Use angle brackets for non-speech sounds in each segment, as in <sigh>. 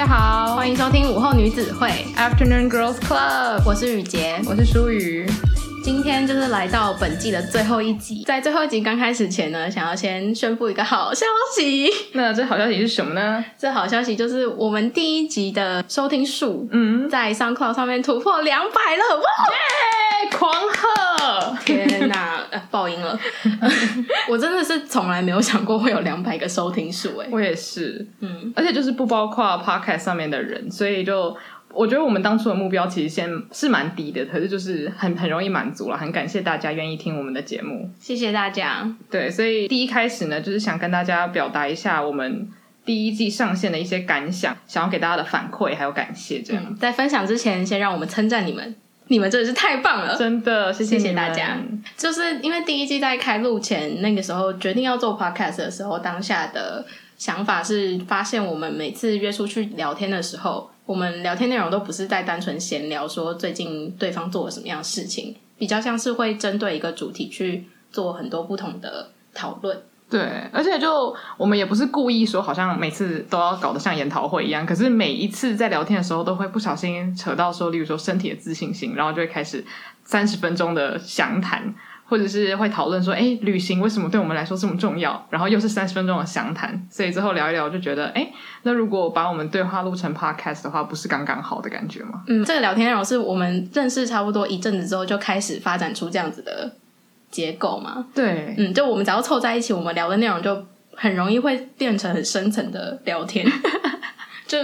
家好，欢迎收听午后女子会 Afternoon Girls Club，我是雨洁，我是舒雨。今天就是来到本季的最后一集，在最后一集刚开始前呢，想要先宣布一个好消息。那这好消息是什么呢？这好消息就是我们第一集的收听数，嗯，在 SoundCloud 上面突破两百了，哇！耶，狂喝！天哪，呃，爆音了！<laughs> 我真的是从来没有想过会有两百个收听数，哎，我也是，嗯，而且就是不包括 Podcast 上面的人，所以就。我觉得我们当初的目标其实先是蛮低的，可是就是很很容易满足了。很感谢大家愿意听我们的节目，谢谢大家。对，所以第一开始呢，就是想跟大家表达一下我们第一季上线的一些感想，想要给大家的反馈还有感谢。这样、嗯，在分享之前，先让我们称赞你们，你们真的是太棒了，真的，谢谢，谢谢大家。就是因为第一季在开录前那个时候决定要做 podcast 的时候，当下的想法是发现我们每次约出去聊天的时候。我们聊天内容都不是在单纯闲聊，说最近对方做了什么样的事情，比较像是会针对一个主题去做很多不同的讨论。对，而且就我们也不是故意说，好像每次都要搞得像研讨会一样，可是每一次在聊天的时候，都会不小心扯到说，例如说身体的自信心，然后就会开始三十分钟的详谈。或者是会讨论说，哎，旅行为什么对我们来说这么重要？然后又是三十分钟的详谈，所以之后聊一聊，就觉得，哎，那如果把我们对话录成 podcast 的话，不是刚刚好的感觉吗？嗯，这个聊天内容是我们认识差不多一阵子之后，就开始发展出这样子的结构嘛？对，嗯，就我们只要凑在一起，我们聊的内容就很容易会变成很深层的聊天。<laughs> 就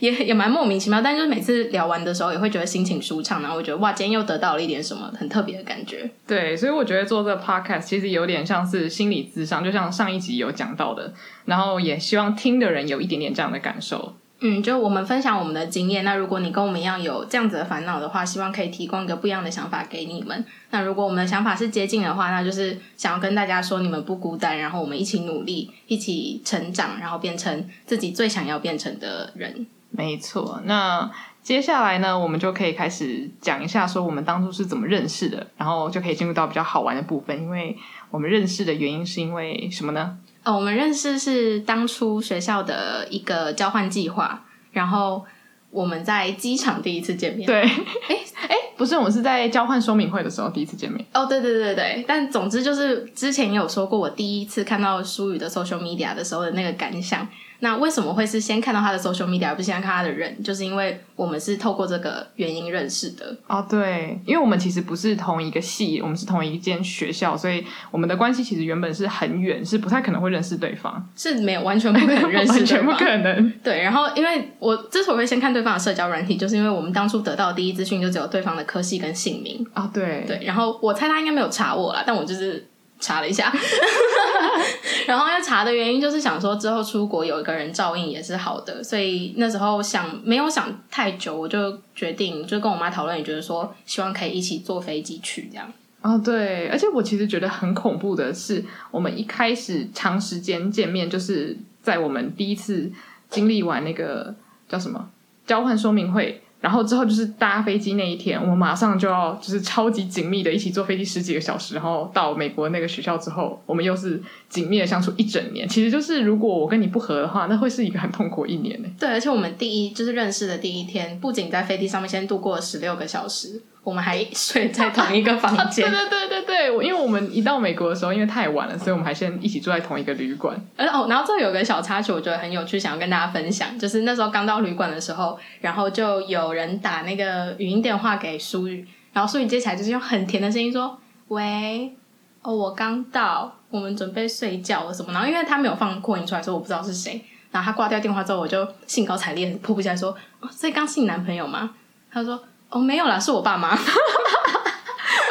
也也蛮莫名其妙，但就是每次聊完的时候，也会觉得心情舒畅，然后我觉得哇，今天又得到了一点什么很特别的感觉。对，所以我觉得做这个 podcast 其实有点像是心理咨商，就像上一集有讲到的，然后也希望听的人有一点点这样的感受。嗯，就我们分享我们的经验。那如果你跟我们一样有这样子的烦恼的话，希望可以提供一个不一样的想法给你们。那如果我们的想法是接近的话，那就是想要跟大家说你们不孤单，然后我们一起努力，一起成长，然后变成自己最想要变成的人。没错。那接下来呢，我们就可以开始讲一下说我们当初是怎么认识的，然后就可以进入到比较好玩的部分。因为我们认识的原因是因为什么呢？哦，我们认识是当初学校的一个交换计划，然后我们在机场第一次见面。对，哎哎，不是，我们是在交换说明会的时候第一次见面。哦，对对对对，但总之就是之前也有说过，我第一次看到舒宇的 social media 的时候的那个感想。那为什么会是先看到他的 social media，而不是先看他的人？就是因为我们是透过这个原因认识的。哦，对，因为我们其实不是同一个系，我们是同一间学校，所以我们的关系其实原本是很远，是不太可能会认识对方，是没有完全不可能认识，<laughs> 完全不可能。对，然后因为我之所以会先看对方的社交软体，就是因为我们当初得到的第一资讯就只有对方的科系跟姓名。啊、哦，对对，然后我猜他应该没有查我啦，但我就是。查了一下，<laughs> 然后要查的原因就是想说之后出国有一个人照应也是好的，所以那时候想没有想太久，我就决定就跟我妈讨论，也觉得说希望可以一起坐飞机去这样。哦，对，而且我其实觉得很恐怖的是，我们一开始长时间见面，就是在我们第一次经历完那个叫什么交换说明会。然后之后就是搭飞机那一天，我们马上就要就是超级紧密的一起坐飞机十几个小时，然后到美国那个学校之后，我们又是紧密的相处一整年。其实就是如果我跟你不合的话，那会是一个很痛苦一年呢。对，而且我们第一就是认识的第一天，不仅在飞机上面先度过了十六个小时。我们还睡在同一个房间。<laughs> 对对对对对，因为我们一到美国的时候，因为太晚了，所以我们还先一起住在同一个旅馆。而哦，然后这有个小插曲，我觉得很有趣，想要跟大家分享。就是那时候刚到旅馆的时候，然后就有人打那个语音电话给苏雨，然后苏雨接起来，就是用很甜的声音说：“喂，哦，我刚到，我们准备睡觉了什么？”然后因为他没有放扩音出来，所以我不知道是谁。然后他挂掉电话之后，我就兴高采烈迫不及待说：“哦，所以刚是你男朋友吗？”他说。哦，没有啦，是我爸妈。为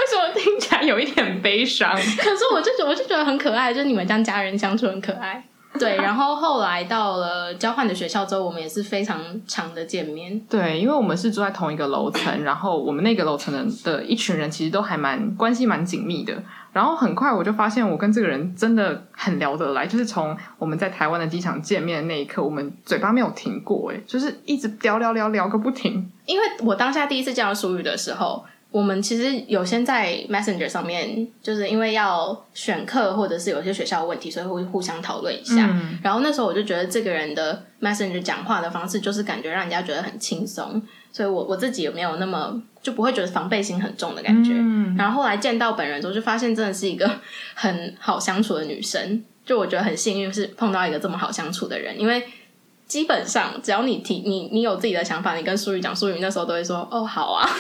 什么听起来有一点悲伤？可是我就觉得，我就觉得很可爱，就是你们这样家人相处很可爱。对，然后后来到了交换的学校之后，我们也是非常常的见面。对，因为我们是住在同一个楼层，然后我们那个楼层的的一群人其实都还蛮关系蛮紧密的。然后很快我就发现，我跟这个人真的很聊得来。就是从我们在台湾的机场见面的那一刻，我们嘴巴没有停过，诶，就是一直聊聊聊聊个不停。因为我当下第一次见到舒雨的时候，我们其实有先在 Messenger 上面，就是因为要选课或者是有些学校问题，所以会互相讨论一下。嗯、然后那时候我就觉得这个人的 Messenger 讲话的方式，就是感觉让人家觉得很轻松，所以我我自己也没有那么就不会觉得防备心很重的感觉。嗯、然后后来见到本人之后，就发现真的是一个 <laughs> 很好相处的女生。就我觉得很幸运，是碰到一个这么好相处的人，因为基本上只要你提你你有自己的想法，你跟苏宇讲，苏宇那时候都会说哦好啊。<laughs>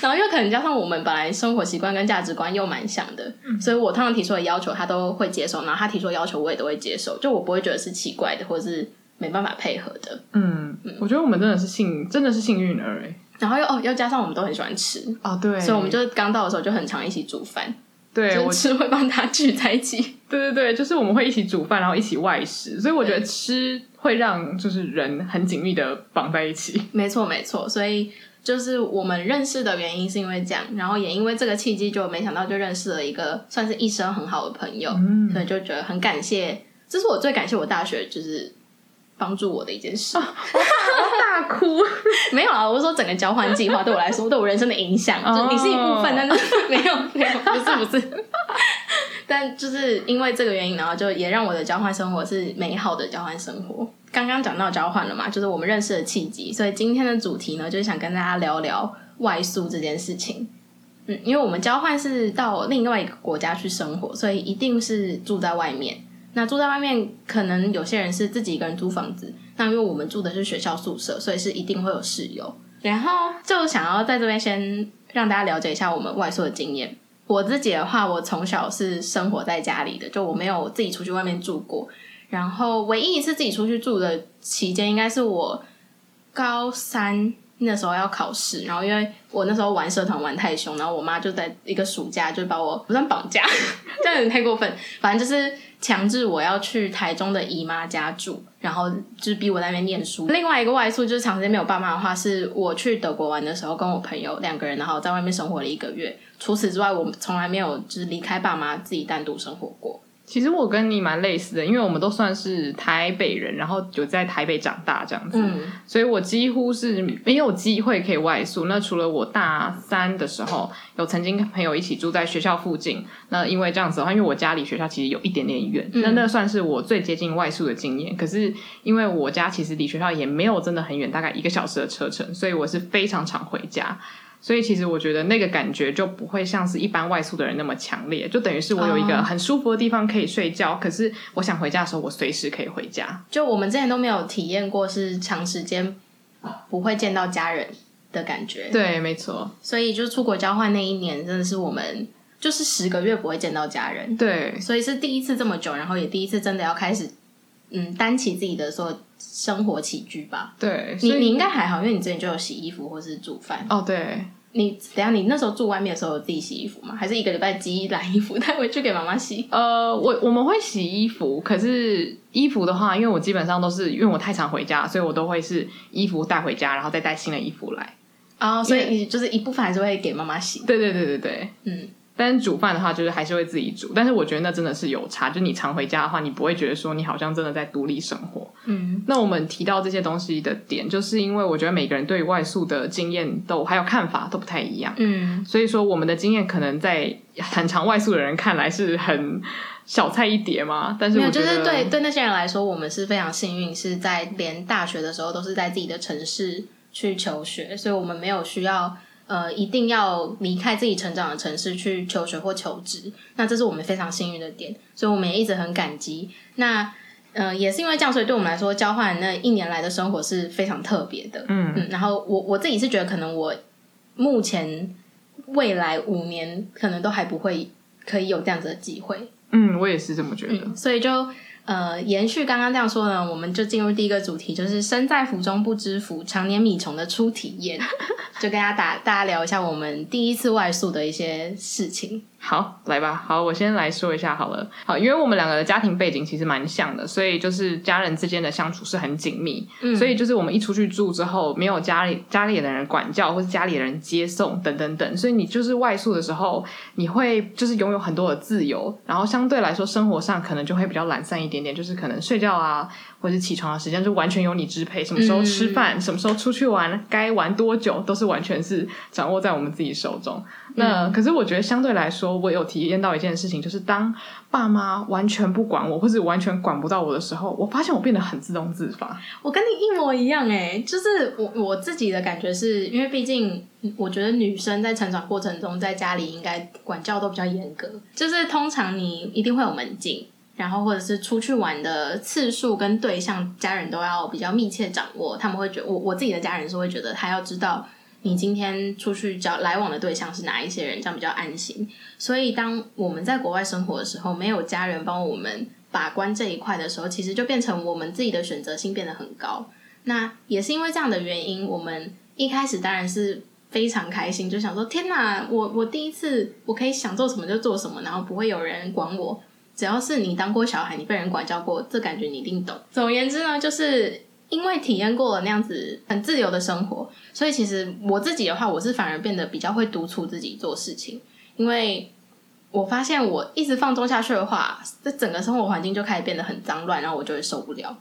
然后又可能加上我们本来生活习惯跟价值观又蛮像的，嗯、所以我通常提出的要求他都会接受，然后他提出的要求我也都会接受，就我不会觉得是奇怪的或者是没办法配合的。嗯，嗯我觉得我们真的是幸真的是幸运儿哎。然后又哦，又加上我们都很喜欢吃哦，对，所以我们就刚到的时候就很常一起煮饭，对，我吃会帮他聚在一起。<laughs> 对对对，就是我们会一起煮饭，然后一起外食，所以我觉得吃会让就是人很紧密的绑在一起。没错没错，所以。就是我们认识的原因是因为这样，然后也因为这个契机，就没想到就认识了一个算是一生很好的朋友，嗯、所以就觉得很感谢。这是我最感谢我大学就是帮助我的一件事。啊、<laughs> 我大哭，<laughs> 没有啊，我是说整个交换计划对我来说对我人生的影响，哦、就你是一部分，但是 <laughs> 没有没有不是不是。但就是因为这个原因，然后就也让我的交换生活是美好的交换生活。刚刚讲到交换了嘛，就是我们认识的契机，所以今天的主题呢，就是想跟大家聊聊外宿这件事情。嗯，因为我们交换是到另外一个国家去生活，所以一定是住在外面。那住在外面，可能有些人是自己一个人租房子，那因为我们住的是学校宿舍，所以是一定会有室友。然后就想要在这边先让大家了解一下我们外宿的经验。我自己的话，我从小是生活在家里的，就我没有自己出去外面住过。然后唯一一次自己出去住的期间，应该是我高三那时候要考试，然后因为我那时候玩社团玩太凶，然后我妈就在一个暑假就把我不算绑架，<laughs> 这样有点太过分，反正就是强制我要去台中的姨妈家住，然后就是逼我在那边念书。另外一个外宿就是长时间没有爸妈的话，是我去德国玩的时候，跟我朋友两个人，然后在外面生活了一个月。除此之外，我从来没有就是离开爸妈自己单独生活过。其实我跟你蛮类似的，因为我们都算是台北人，然后有在台北长大这样子，嗯、所以我几乎是没有机会可以外宿。那除了我大三的时候有曾经跟朋友一起住在学校附近，那因为这样子的话，因为我家离学校其实有一点点远，那、嗯、那算是我最接近外宿的经验。可是因为我家其实离学校也没有真的很远，大概一个小时的车程，所以我是非常常回家。所以其实我觉得那个感觉就不会像是一般外宿的人那么强烈，就等于是我有一个很舒服的地方可以睡觉，可是我想回家的时候，我随时可以回家。就我们之前都没有体验过是长时间不会见到家人的感觉。对，没错。所以就出国交换那一年，真的是我们就是十个月不会见到家人。对，所以是第一次这么久，然后也第一次真的要开始嗯担起自己的所有生活起居吧。对，你你应该还好，因为你之前就有洗衣服或是煮饭。哦，对。你等下，你那时候住外面的时候有自己洗衣服吗？还是一个礼拜寄一篮衣服带回去给妈妈洗？呃，我我们会洗衣服，可是衣服的话，因为我基本上都是因为我太常回家，所以我都会是衣服带回家，然后再带新的衣服来。哦，所以你就是一部分还是会给妈妈洗？对对对对对，嗯。但是煮饭的话，就是还是会自己煮。但是我觉得那真的是有差，就你常回家的话，你不会觉得说你好像真的在独立生活。嗯，那我们提到这些东西的点，就是因为我觉得每个人对于外宿的经验都还有看法都不太一样。嗯，所以说我们的经验可能在很常外宿的人看来是很小菜一碟嘛。但是我觉得就是对对那些人来说，我们是非常幸运，是在连大学的时候都是在自己的城市去求学，所以我们没有需要。呃，一定要离开自己成长的城市去求学或求职，那这是我们非常幸运的点，所以我们也一直很感激。那呃，也是因为这样，所以对我们来说，交换那一年来的生活是非常特别的。嗯嗯，然后我我自己是觉得，可能我目前未来五年可能都还不会可以有这样子的机会。嗯，我也是这么觉得。嗯，所以就。呃，延续刚刚这样说呢，我们就进入第一个主题，就是身在福中不知福，常年米虫的初体验，就跟大家打大家聊一下我们第一次外宿的一些事情。好，来吧。好，我先来说一下好了。好，因为我们两个的家庭背景其实蛮像的，所以就是家人之间的相处是很紧密。嗯，所以就是我们一出去住之后，没有家里家里的人管教，或是家里的人接送等等等，所以你就是外宿的时候，你会就是拥有很多的自由，然后相对来说生活上可能就会比较懒散一点点，就是可能睡觉啊，或者是起床的时间就完全由你支配，什么时候吃饭，嗯、什么时候出去玩，该玩多久，都是完全是掌握在我们自己手中。那、嗯、可是我觉得相对来说，我有体验到一件事情，就是当爸妈完全不管我，或者完全管不到我的时候，我发现我变得很自动自发。我跟你一模一样哎，就是我我自己的感觉是，因为毕竟我觉得女生在成长过程中，在家里应该管教都比较严格，就是通常你一定会有门禁，然后或者是出去玩的次数跟对象，家人都要比较密切掌握。他们会觉得我我自己的家人是会觉得他要知道。你今天出去交来往的对象是哪一些人，这样比较安心。所以，当我们在国外生活的时候，没有家人帮我们把关这一块的时候，其实就变成我们自己的选择性变得很高。那也是因为这样的原因，我们一开始当然是非常开心，就想说：天哪，我我第一次我可以想做什么就做什么，然后不会有人管我。只要是你当过小孩，你被人管教过，这感觉你一定懂。总而言之呢，就是。因为体验过了那样子很自由的生活，所以其实我自己的话，我是反而变得比较会督促自己做事情。因为我发现我一直放纵下去的话，这整个生活环境就开始变得很脏乱，然后我就会受不了。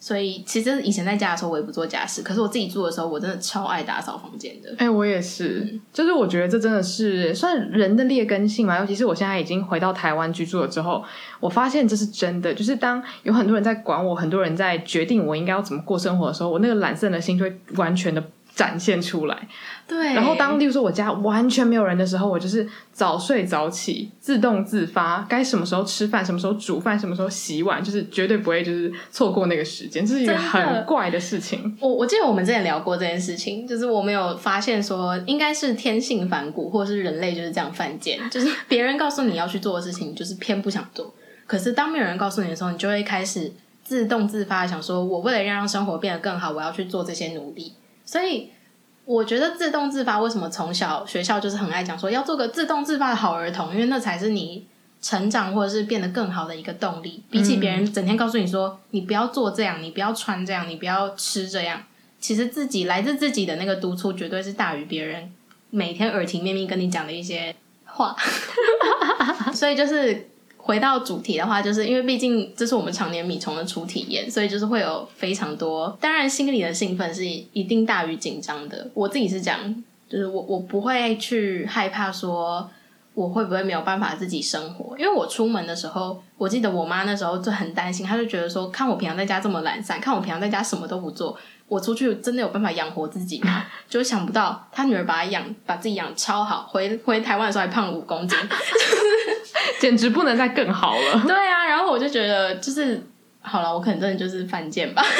所以其实以前在家的时候，我也不做家事。可是我自己住的时候，我真的超爱打扫房间的。哎、欸，我也是，嗯、就是我觉得这真的是算人的劣根性嘛。尤其是我现在已经回到台湾居住了之后，我发现这是真的。就是当有很多人在管我，很多人在决定我应该要怎么过生活的时候，我那个懒散的心就会完全的。展现出来，对。然后当例如说我家完全没有人的时候，我就是早睡早起，自动自发，该什么时候吃饭，什么时候煮饭，什么时候洗碗，就是绝对不会就是错过那个时间，这是一个很怪的事情。我我记得我们之前聊过这件事情，就是我没有发现说应该是天性反骨，或者是人类就是这样犯贱，<laughs> 就是别人告诉你要去做的事情，就是偏不想做。可是当没有人告诉你的时候，你就会开始自动自发想说，我为了让生活变得更好，我要去做这些努力。所以我觉得自动自发，为什么从小学校就是很爱讲说要做个自动自发的好儿童？因为那才是你成长或者是变得更好的一个动力。比起别人整天告诉你说你不要做这样，你不要穿这样，你不要吃这样，其实自己来自自己的那个督促，绝对是大于别人每天耳提面命跟你讲的一些话。<laughs> 所以就是。回到主题的话，就是因为毕竟这是我们常年米虫的初体验，所以就是会有非常多。当然，心里的兴奋是一定大于紧张的。我自己是这样，就是我我不会去害怕说我会不会没有办法自己生活。因为我出门的时候，我记得我妈那时候就很担心，她就觉得说，看我平常在家这么懒散，看我平常在家什么都不做，我出去真的有办法养活自己吗？<laughs> 就想不到她女儿把她养，把自己养超好，回回台湾的时候还胖了五公斤。<laughs> 简直不能再更好了。<laughs> 对啊，然后我就觉得，就是好了，我可能真的就是犯贱吧。<laughs>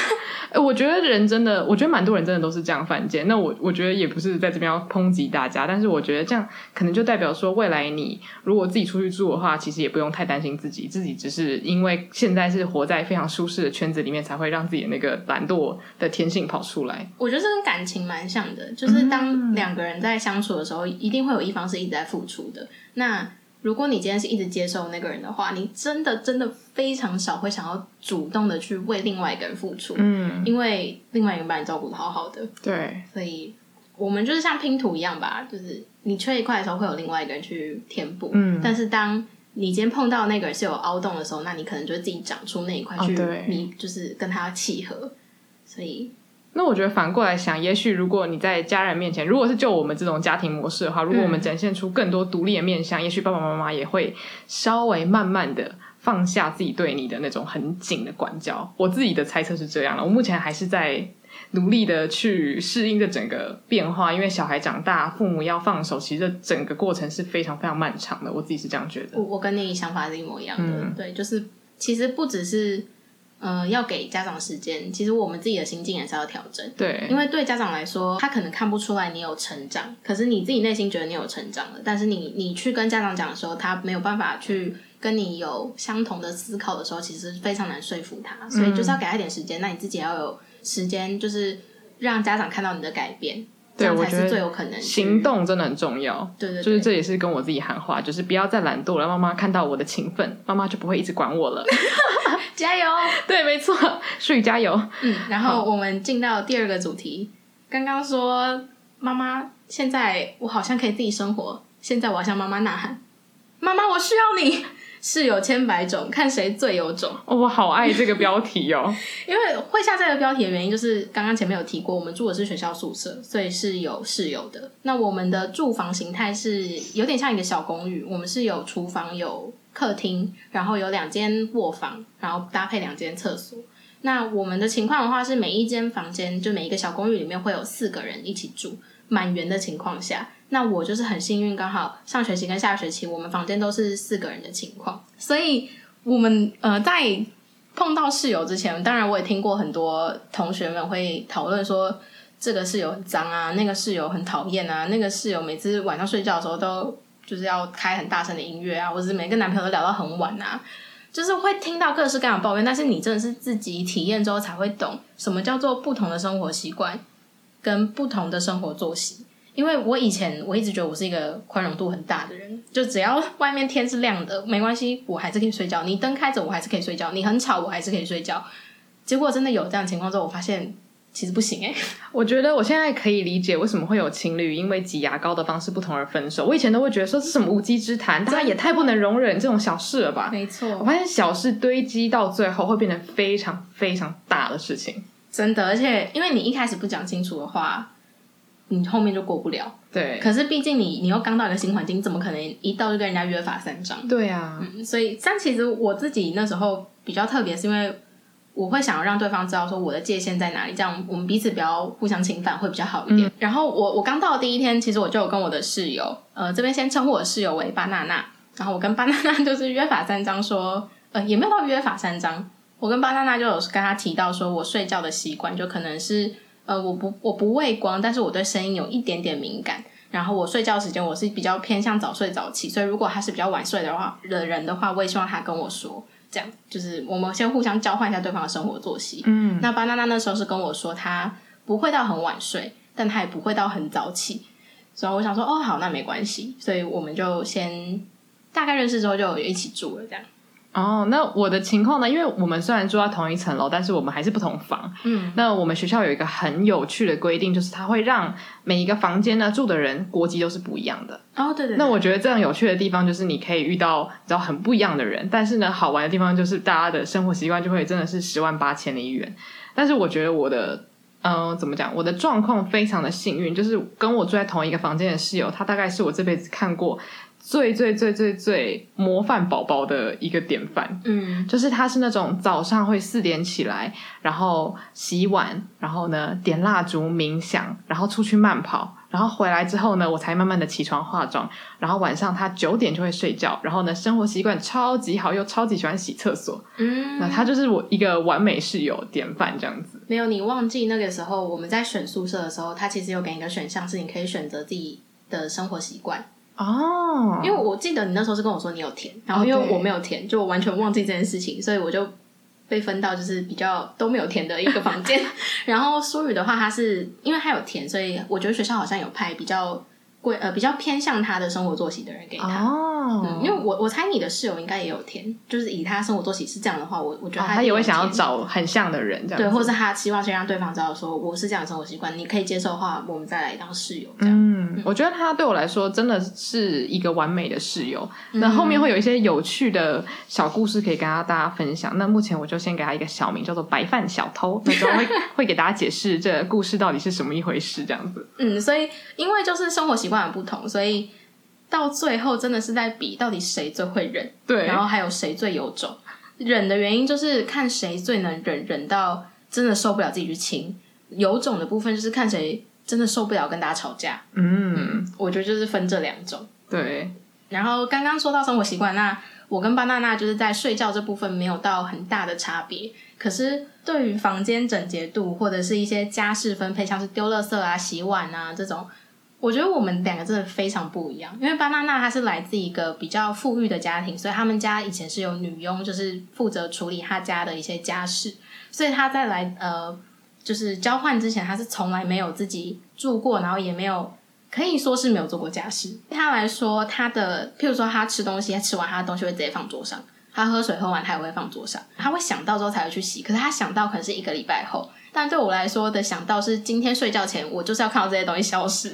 我觉得人真的，我觉得蛮多人真的都是这样犯贱。那我我觉得也不是在这边要抨击大家，但是我觉得这样可能就代表说，未来你如果自己出去住的话，其实也不用太担心自己，自己只是因为现在是活在非常舒适的圈子里面，才会让自己的那个懒惰的天性跑出来。我觉得这跟感情蛮像的，就是当两个人在相处的时候，一定会有一方是一直在付出的。那如果你今天是一直接受那个人的话，你真的真的非常少会想要主动的去为另外一个人付出，嗯，因为另外一个人把你照顾的好好的，对，所以我们就是像拼图一样吧，就是你缺一块的时候会有另外一个人去填补，嗯，但是当你今天碰到那个人是有凹洞的时候，那你可能就会自己长出那一块去，你就是跟他契合，所以。那我觉得反过来想，也许如果你在家人面前，如果是就我们这种家庭模式的话，如果我们展现出更多独立的面相，嗯、也许爸爸妈妈也会稍微慢慢的放下自己对你的那种很紧的管教。我自己的猜测是这样了，我目前还是在努力的去适应这整个变化，因为小孩长大，父母要放手，其实这整个过程是非常非常漫长的。我自己是这样觉得。我我跟你想法是一模一样的，嗯、对，就是其实不只是。呃，要给家长时间，其实我们自己的心境也是要调整。对，因为对家长来说，他可能看不出来你有成长，可是你自己内心觉得你有成长了。但是你你去跟家长讲的时候，他没有办法去跟你有相同的思考的时候，其实非常难说服他。所以就是要给他一点时间，嗯、那你自己要有时间，就是让家长看到你的改变。对，我觉得是最有可能行动真的很重要。对，对对，就是这也是跟我自己喊话，就是不要再懒惰了。妈妈看到我的勤奋，妈妈就不会一直管我了。<laughs> <laughs> 加油！对，没错，淑宇加油。嗯，然后我们进到第二个主题，刚刚说妈妈，现在我好像可以自己生活，现在我要向妈妈呐喊，妈妈，我需要你。室友千百种，看谁最有种。哦，我好爱这个标题哦！<laughs> 因为会下这个标题的原因，就是刚刚前面有提过，我们住的是学校宿舍，所以是有室友的。那我们的住房形态是有点像一个小公寓，我们是有厨房、有客厅，然后有两间卧房，然后搭配两间厕所。那我们的情况的话，是每一间房间就每一个小公寓里面会有四个人一起住，满员的情况下。那我就是很幸运，刚好上学期跟下学期我们房间都是四个人的情况，所以我们呃在碰到室友之前，当然我也听过很多同学们会讨论说，这个室友很脏啊，那个室友很讨厌啊，那个室友每次晚上睡觉的时候都就是要开很大声的音乐啊，或者是每个男朋友都聊到很晚啊，就是会听到各式各样的抱怨。但是你真的是自己体验之后才会懂，什么叫做不同的生活习惯跟不同的生活作息。因为我以前我一直觉得我是一个宽容度很大的人，就只要外面天是亮的，没关系，我还是可以睡觉。你灯开着，我还是可以睡觉。你很吵，我还是可以睡觉。结果真的有这样的情况之后，我发现其实不行哎。<laughs> 我觉得我现在可以理解为什么会有情侣因为挤牙膏的方式不同而分手。我以前都会觉得说这是什么无稽之谈，大家也太不能容忍这种小事了吧？<laughs> 没错，我发现小事堆积到最后会变成非常非常大的事情。真的，而且因为你一开始不讲清楚的话。你后面就过不了，对。可是毕竟你你又刚到一个新环境，怎么可能一到就跟人家约法三章？对啊，嗯，所以但其实我自己那时候比较特别，是因为我会想要让对方知道说我的界限在哪里，这样我们彼此不要互相侵犯会比较好一点。嗯、然后我我刚到的第一天，其实我就有跟我的室友，呃，这边先称呼我室友为巴娜娜，然后我跟巴娜娜就是约法三章，说呃也没有到约法三章，我跟巴娜娜就有跟他提到说我睡觉的习惯就可能是。呃，我不我不畏光，但是我对声音有一点点敏感。然后我睡觉时间我是比较偏向早睡早起，所以如果他是比较晚睡的话的人的话，我也希望他跟我说，这样就是我们先互相交换一下对方的生活作息。嗯，那巴娜娜那时候是跟我说，他不会到很晚睡，但他也不会到很早起。所以我想说，哦，好，那没关系。所以我们就先大概认识之后就一起住了，这样。哦，那我的情况呢？因为我们虽然住在同一层楼，但是我们还是不同房。嗯，那我们学校有一个很有趣的规定，就是它会让每一个房间呢住的人国籍都是不一样的。哦，对对。那我觉得这样有趣的地方就是你可以遇到你知道很不一样的人，但是呢，好玩的地方就是大家的生活习惯就会真的是十万八千里远。但是我觉得我的，嗯、呃，怎么讲？我的状况非常的幸运，就是跟我住在同一个房间的室友，他大概是我这辈子看过。最最最最最模范宝宝的一个典范，嗯，就是他是那种早上会四点起来，然后洗碗，然后呢点蜡烛冥想，然后出去慢跑，然后回来之后呢，我才慢慢的起床化妆，然后晚上他九点就会睡觉，然后呢生活习惯超级好，又超级喜欢洗厕所，嗯，那他就是我一个完美室友典范这样子。没有，你忘记那个时候我们在选宿舍的时候，他其实有给你一个选项，是你可以选择自己的生活习惯。哦，oh, 因为我记得你那时候是跟我说你有填，然后因为我没有填就我完全忘记这件事情，所以我就被分到就是比较都没有填的一个房间。<laughs> 然后苏语的话，他是因为他有填，所以我觉得学校好像有派比较。贵呃，比较偏向他的生活作息的人给他哦、嗯，因为我我猜你的室友应该也有填，就是以他生活作息是这样的话，我我觉得他、哦、他也会想要找很像的人这样，对，或者是他希望先让对方知道说我是这样的生活习惯，你可以接受的话，我们再来当室友这样。嗯，嗯我觉得他对我来说真的是一个完美的室友。嗯、那后面会有一些有趣的小故事可以跟大家分享。那目前我就先给他一个小名叫做白饭小偷，那时候会 <laughs> 会给大家解释这故事到底是什么一回事这样子。嗯，所以因为就是生活习惯。不同，所以到最后真的是在比到底谁最会忍，对，然后还有谁最有种。忍的原因就是看谁最能忍，忍到真的受不了自己去亲。有种的部分就是看谁真的受不了跟大家吵架。嗯，嗯，我觉得就是分这两种。对，然后刚刚说到生活习惯，那我跟巴娜娜就是在睡觉这部分没有到很大的差别，可是对于房间整洁度或者是一些家事分配，像是丢垃圾啊、洗碗啊这种。我觉得我们两个真的非常不一样，因为巴娜娜她是来自一个比较富裕的家庭，所以他们家以前是有女佣，就是负责处理他家的一些家事，所以他在来呃就是交换之前，他是从来没有自己住过，然后也没有可以说是没有做过家事。对他来说，他的譬如说他吃东西，他吃完他的东西会直接放桌上，他喝水喝完他也会放桌上，他会想到之后才会去洗。可是他想到可能是一个礼拜后，但对我来说的想到是今天睡觉前，我就是要看到这些东西消失。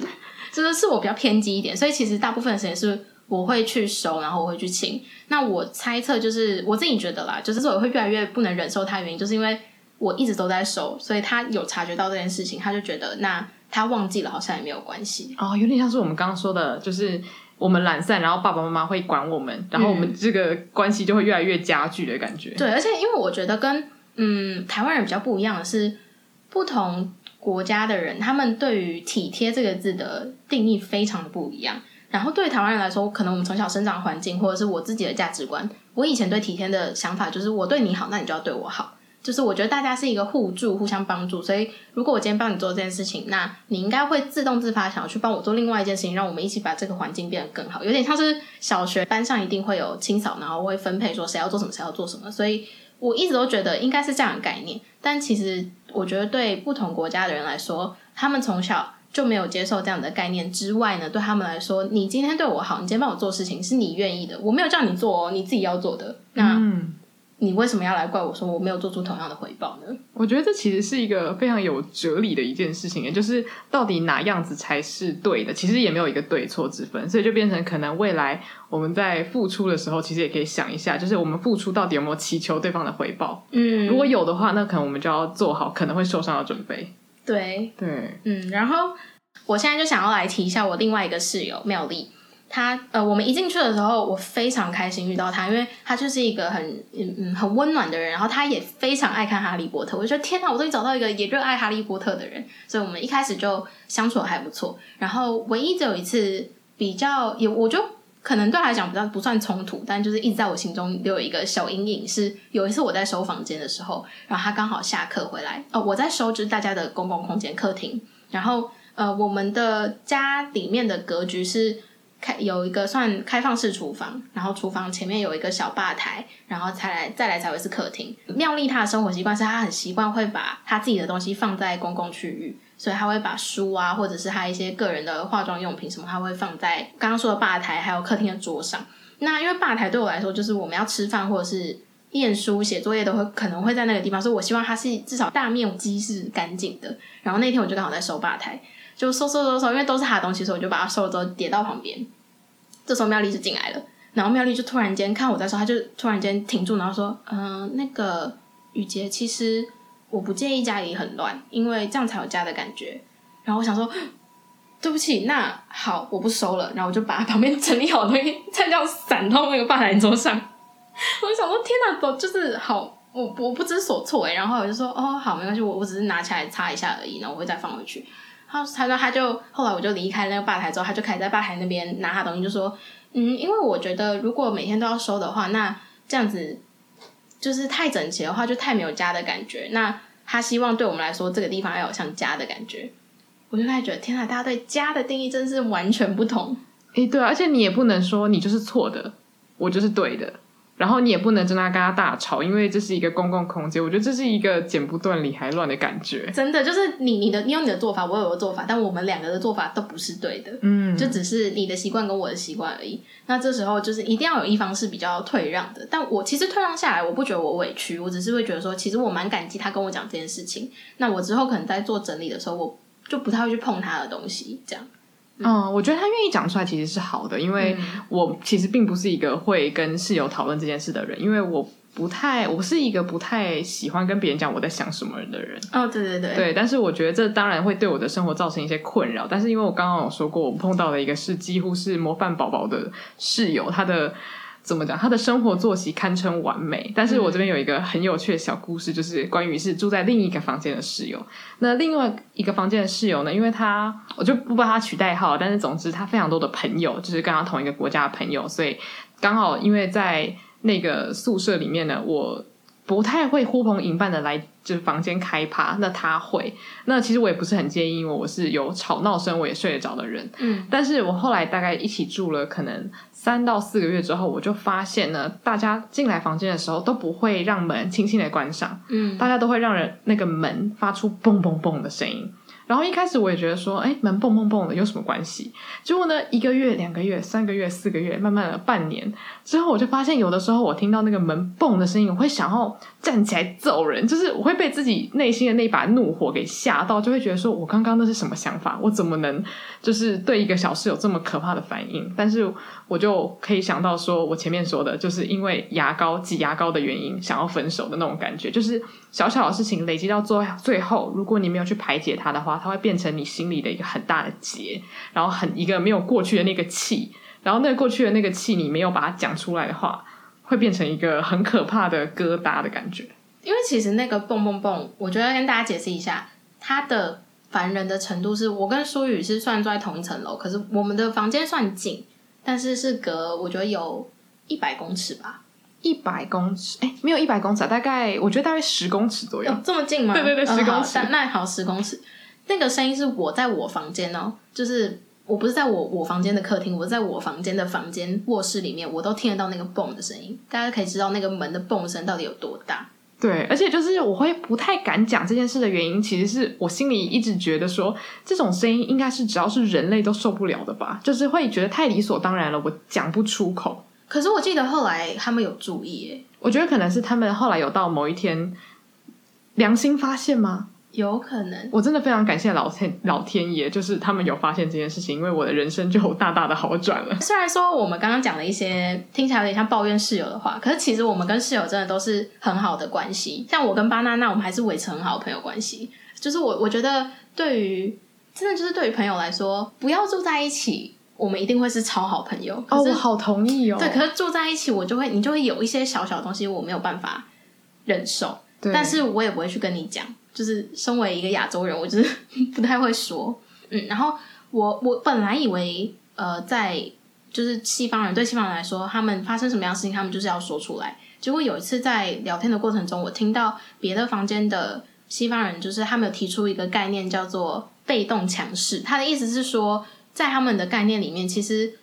这个是我比较偏激一点，所以其实大部分的时间是我会去收，然后我会去清。那我猜测就是我自己觉得啦，就是我会越来越不能忍受他的原因，就是因为我一直都在收，所以他有察觉到这件事情，他就觉得那他忘记了好像也没有关系哦，有点像是我们刚刚说的，就是我们懒散，然后爸爸妈妈会管我们，然后我们这个关系就会越来越加剧的感觉。对，而且因为我觉得跟嗯台湾人比较不一样的是，不同。国家的人，他们对于体贴这个字的定义非常的不一样。然后对台湾人来说，可能我们从小生长环境，或者是我自己的价值观，我以前对体贴的想法就是，我对你好，那你就要对我好。就是我觉得大家是一个互助、互相帮助。所以如果我今天帮你做这件事情，那你应该会自动自发想要去帮我做另外一件事情，让我们一起把这个环境变得更好。有点像是小学班上一定会有清扫，然后会分配说谁要做什么，谁要做什么。所以我一直都觉得应该是这样的概念，但其实。我觉得对不同国家的人来说，他们从小就没有接受这样的概念之外呢，对他们来说，你今天对我好，你今天帮我做事情是你愿意的，我没有叫你做哦，你自己要做的。那。你为什么要来怪我说我没有做出同样的回报呢？我觉得这其实是一个非常有哲理的一件事情，也就是到底哪样子才是对的？其实也没有一个对错之分，所以就变成可能未来我们在付出的时候，其实也可以想一下，就是我们付出到底有没有祈求对方的回报？嗯，如果有的话，那可能我们就要做好可能会受伤的准备。对对，嗯，然后我现在就想要来提一下我另外一个室友妙丽。他呃，我们一进去的时候，我非常开心遇到他，因为他就是一个很嗯嗯很温暖的人，然后他也非常爱看哈利波特。我就觉得天哪，我终于找到一个也热爱哈利波特的人，所以我们一开始就相处得还不错。然后唯一只有一次比较也，我就可能对他来讲比较不算冲突，但就是一直在我心中留有一个小阴影。是有一次我在收房间的时候，然后他刚好下课回来，哦，我在收就是大家的公共空间客厅，然后呃，我们的家里面的格局是。开有一个算开放式厨房，然后厨房前面有一个小吧台，然后才来再来才会是客厅。妙丽她的生活习惯是她很习惯会把她自己的东西放在公共区域，所以她会把书啊，或者是她一些个人的化妆用品什么，她会放在刚刚说的吧台，还有客厅的桌上。那因为吧台对我来说，就是我们要吃饭或者是念书、写作业都会可能会在那个地方，所以我希望它是至少大面积是干净的。然后那天我就刚好在收吧台。就收收收收，因为都是他的东西，所以我就把它收了之后叠到旁边。这时候妙丽就进来了，然后妙丽就突然间看我在收，她就突然间停住，然后说：“嗯、那个雨洁，其实我不介意家里很乱，因为这样才有家的感觉。”然后我想说：“对不起，那好，我不收了。”然后我就把旁边整理好的东西再这样散到那个吧台桌上。我就想说：“天哪，都就是好，我我不知所措诶。”然后我就说：“哦，好，没关系，我我只是拿起来擦一下而已，然后我会再放回去。”他他说他就后来我就离开那个吧台之后，他就开始在吧台那边拿他东西，就说嗯，因为我觉得如果每天都要收的话，那这样子就是太整齐的话，就太没有家的感觉。那他希望对我们来说，这个地方要有像家的感觉。我就开始觉得，天哪，大家对家的定义真是完全不同。诶，对啊，而且你也不能说你就是错的，我就是对的。然后你也不能真的跟他大吵，因为这是一个公共空间。我觉得这是一个剪不断理还乱的感觉。真的，就是你你的你有你的做法，我有我的做法，但我们两个的做法都不是对的。嗯，就只是你的习惯跟我的习惯而已。那这时候就是一定要有一方是比较退让的。但我其实退让下来，我不觉得我委屈，我只是会觉得说，其实我蛮感激他跟我讲这件事情。那我之后可能在做整理的时候，我就不太会去碰他的东西，这样。嗯，嗯，我觉得他愿意讲出来其实是好的，因为我其实并不是一个会跟室友讨论这件事的人，因为我不太，我是一个不太喜欢跟别人讲我在想什么人的人。哦，对对对，对，但是我觉得这当然会对我的生活造成一些困扰，但是因为我刚刚有说过，我碰到的一个是几乎是模范宝宝的室友，他的。怎么讲？他的生活作息堪称完美，但是我这边有一个很有趣的小故事，就是关于是住在另一个房间的室友。那另外一个房间的室友呢？因为他我就不帮他取代号，但是总之他非常多的朋友，就是跟他同一个国家的朋友，所以刚好因为在那个宿舍里面呢，我。不太会呼朋引伴的来就是房间开趴，那他会。那其实我也不是很介意，因为我是有吵闹声我也睡得着的人。嗯，但是我后来大概一起住了可能三到四个月之后，我就发现呢，大家进来房间的时候都不会让门轻轻的关上，嗯，大家都会让人那个门发出嘣嘣嘣的声音。然后一开始我也觉得说，哎，门蹦蹦蹦的有什么关系？结果呢，一个月、两个月、三个月、四个月，慢慢的半年之后，我就发现有的时候我听到那个门蹦的声音，我会想要站起来揍人，就是我会被自己内心的那把怒火给吓到，就会觉得说我刚刚那是什么想法？我怎么能就是对一个小事有这么可怕的反应？但是我就可以想到说，我前面说的，就是因为牙膏挤牙膏的原因，想要分手的那种感觉，就是小小的事情累积到最最后，如果你没有去排解它的话。它会变成你心里的一个很大的结，然后很一个没有过去的那个气，然后那个过去的那个气，你没有把它讲出来的话，会变成一个很可怕的疙瘩的感觉。因为其实那个蹦蹦蹦，我觉得要跟大家解释一下，它的烦人的程度是，我跟舒宇是算住在同一层楼，可是我们的房间算近，但是是隔我觉得有一百公尺吧，一百公尺，哎，没有一百公尺啊，大概我觉得大概十公尺左右，有这么近吗？对对对，十公尺，嗯、那好，十公尺。那个声音是我在我房间哦，就是我不是在我我房间的客厅，我在我房间的房间卧室里面，我都听得到那个蹦的声音。大家可以知道那个门的蹦声到底有多大。对，而且就是我会不太敢讲这件事的原因，其实是我心里一直觉得说，这种声音应该是只要是人类都受不了的吧，就是会觉得太理所当然了，我讲不出口。可是我记得后来他们有注意，诶，我觉得可能是他们后来有到某一天良心发现吗？有可能，我真的非常感谢老天老天爷，就是他们有发现这件事情，因为我的人生就大大的好转了。虽然说我们刚刚讲了一些听起来有点像抱怨室友的话，可是其实我们跟室友真的都是很好的关系。像我跟巴娜娜，我们还是维持很好的朋友关系。就是我我觉得，对于真的就是对于朋友来说，不要住在一起，我们一定会是超好朋友。哦，我好同意哦。对，可是住在一起，我就会你就会有一些小小的东西我没有办法忍受，对，但是我也不会去跟你讲。就是身为一个亚洲人，我就是 <laughs> 不太会说，嗯，然后我我本来以为，呃，在就是西方人对西方人来说，他们发生什么样的事情，他们就是要说出来。结果有一次在聊天的过程中，我听到别的房间的西方人，就是他们有提出一个概念，叫做被动强势。他的意思是说，在他们的概念里面，其实。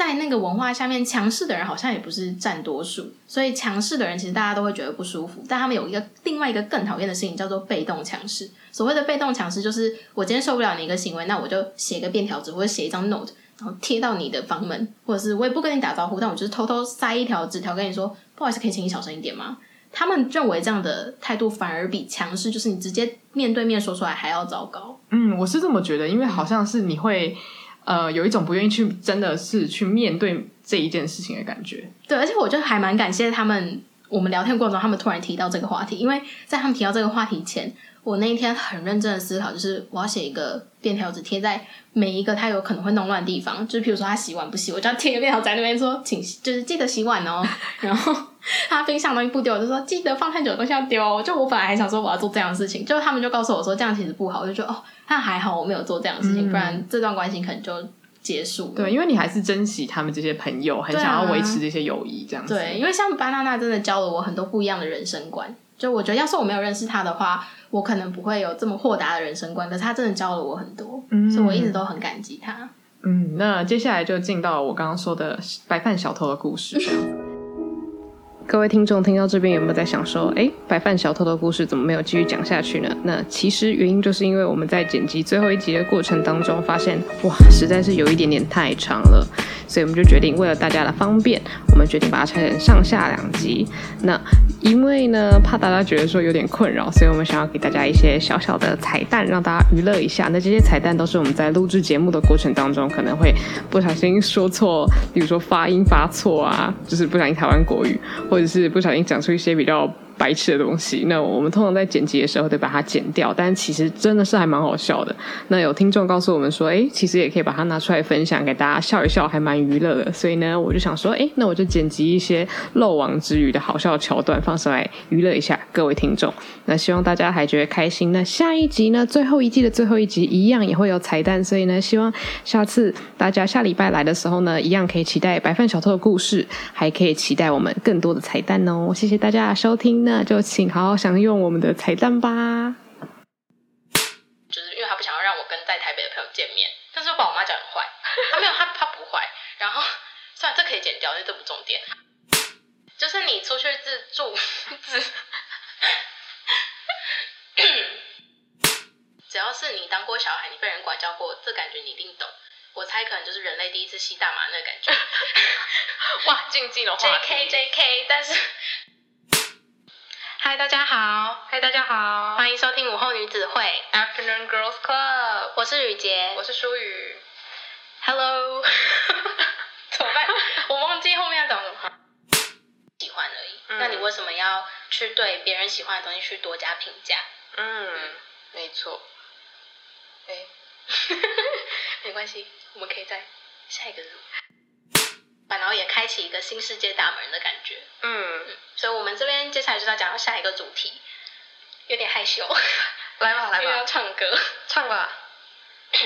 在那个文化下面，强势的人好像也不是占多数，所以强势的人其实大家都会觉得不舒服。但他们有一个另外一个更讨厌的事情，叫做被动强势。所谓的被动强势，就是我今天受不了你一个行为，那我就写一个便条纸或者写一张 note，然后贴到你的房门，或者是我也不跟你打招呼，但我就是偷偷塞一条纸条跟你说，不好意思，可以请你小声一点吗？他们认为这样的态度反而比强势，就是你直接面对面说出来还要糟糕。嗯，我是这么觉得，因为好像是你会。呃，有一种不愿意去，真的是去面对这一件事情的感觉。对，而且我就还蛮感谢他们，我们聊天过程中，他们突然提到这个话题，因为在他们提到这个话题前，我那一天很认真的思考，就是我要写一个便条纸贴在每一个他有可能会弄乱的地方，就是譬如说他洗碗不洗，我就要贴个便条在那边说，请就是记得洗碗哦。然后 <laughs> 他冰箱东西不丢，我就说记得放太久的东西要丢。就我本来还想说我要做这样的事情，就他们就告诉我说这样其实不好，我就觉得哦。但还好我没有做这样的事情，嗯、不然这段关系可能就结束了。对，因为你还是珍惜他们这些朋友，很想要维持这些友谊，这样子。对，因为像巴娜娜真的教了我很多不一样的人生观。就我觉得，要是我没有认识他的话，我可能不会有这么豁达的人生观。可是他真的教了我很多，嗯、所以我一直都很感激他。嗯，那接下来就进到我刚刚说的白饭小偷的故事。<laughs> 各位听众听到这边有没有在想说，诶，白饭小偷的故事怎么没有继续讲下去呢？那其实原因就是因为我们在剪辑最后一集的过程当中，发现哇，实在是有一点点太长了，所以我们就决定为了大家的方便，我们决定把它拆成上下两集。那因为呢，怕大家觉得说有点困扰，所以我们想要给大家一些小小的彩蛋，让大家娱乐一下。那这些彩蛋都是我们在录制节目的过程当中可能会不小心说错，比如说发音发错啊，就是不小心台湾国语或。只是不小心讲出一些比较白痴的东西，那我们通常在剪辑的时候得把它剪掉，但其实真的是还蛮好笑的。那有听众告诉我们说，哎，其实也可以把它拿出来分享给大家笑一笑，还蛮娱乐的。所以呢，我就想说，哎，那我就剪辑一些漏网之鱼的好笑桥段放上来娱乐一下各位听众。那希望大家还觉得开心。那下一集呢，最后一季的最后一集一样也会有彩蛋，所以呢，希望下次大家下礼拜来的时候呢，一样可以期待白饭小偷的故事，还可以期待我们更多的彩蛋哦。谢谢大家的收听。那就请好好享用我们的彩蛋吧。就是因为他不想要让我跟在台北的朋友见面，但是又把我妈讲很坏。他 <laughs> 没有，他他不坏。然后，算了，这可以剪掉，因为这不重点。就是你出去自助自，<coughs> 只要是你当过小孩，你被人管教过，这感觉你一定懂。我猜可能就是人类第一次吸大麻那个感觉。哇，禁忌的话。J K J K，但是，嗨，大家好，嗨，大家好，欢迎收听午后女子会 Afternoon Girls Club，我是雨洁，我是舒雨。Hello，<laughs> 怎么办？我忘记后面要讲什么。喜欢而已。嗯、那你为什么要去对别人喜欢的东西去多加评价？嗯，嗯没错。哎，<laughs> 没关系，我们可以在下一个然后也开启一个新世界大门的感觉。嗯，嗯，所以我们这边接下来就要讲到下一个主题，有点害羞。<laughs> 来吧，来吧，<laughs> 要唱歌，唱吧。<coughs>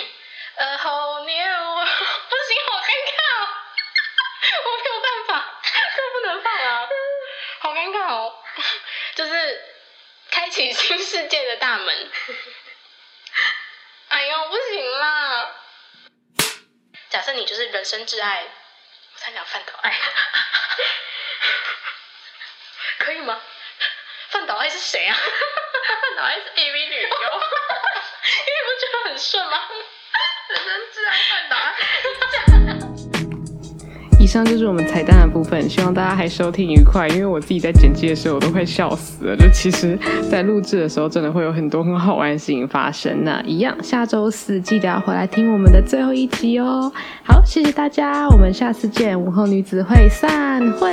A whole new，<laughs> 不行，好尴尬哦，我没有办法，这不能放啊，好尴尬哦，就是开启新世界的大门。哎呦，不行啦！假设你就是人生挚爱，我才讲饭岛爱，<laughs> 可以吗？饭岛爱是谁啊？饭岛爱是 AV 女优，<laughs> 因为不觉得很顺吗？人生挚爱饭岛爱。以上就是我们彩蛋的部分，希望大家还收听愉快。因为我自己在剪辑的时候，我都快笑死了。就其实，在录制的时候，真的会有很多很好玩的事情发生。那一样，下周四记得要回来听我们的最后一集哦。好，谢谢大家，我们下次见。午后女子会散会。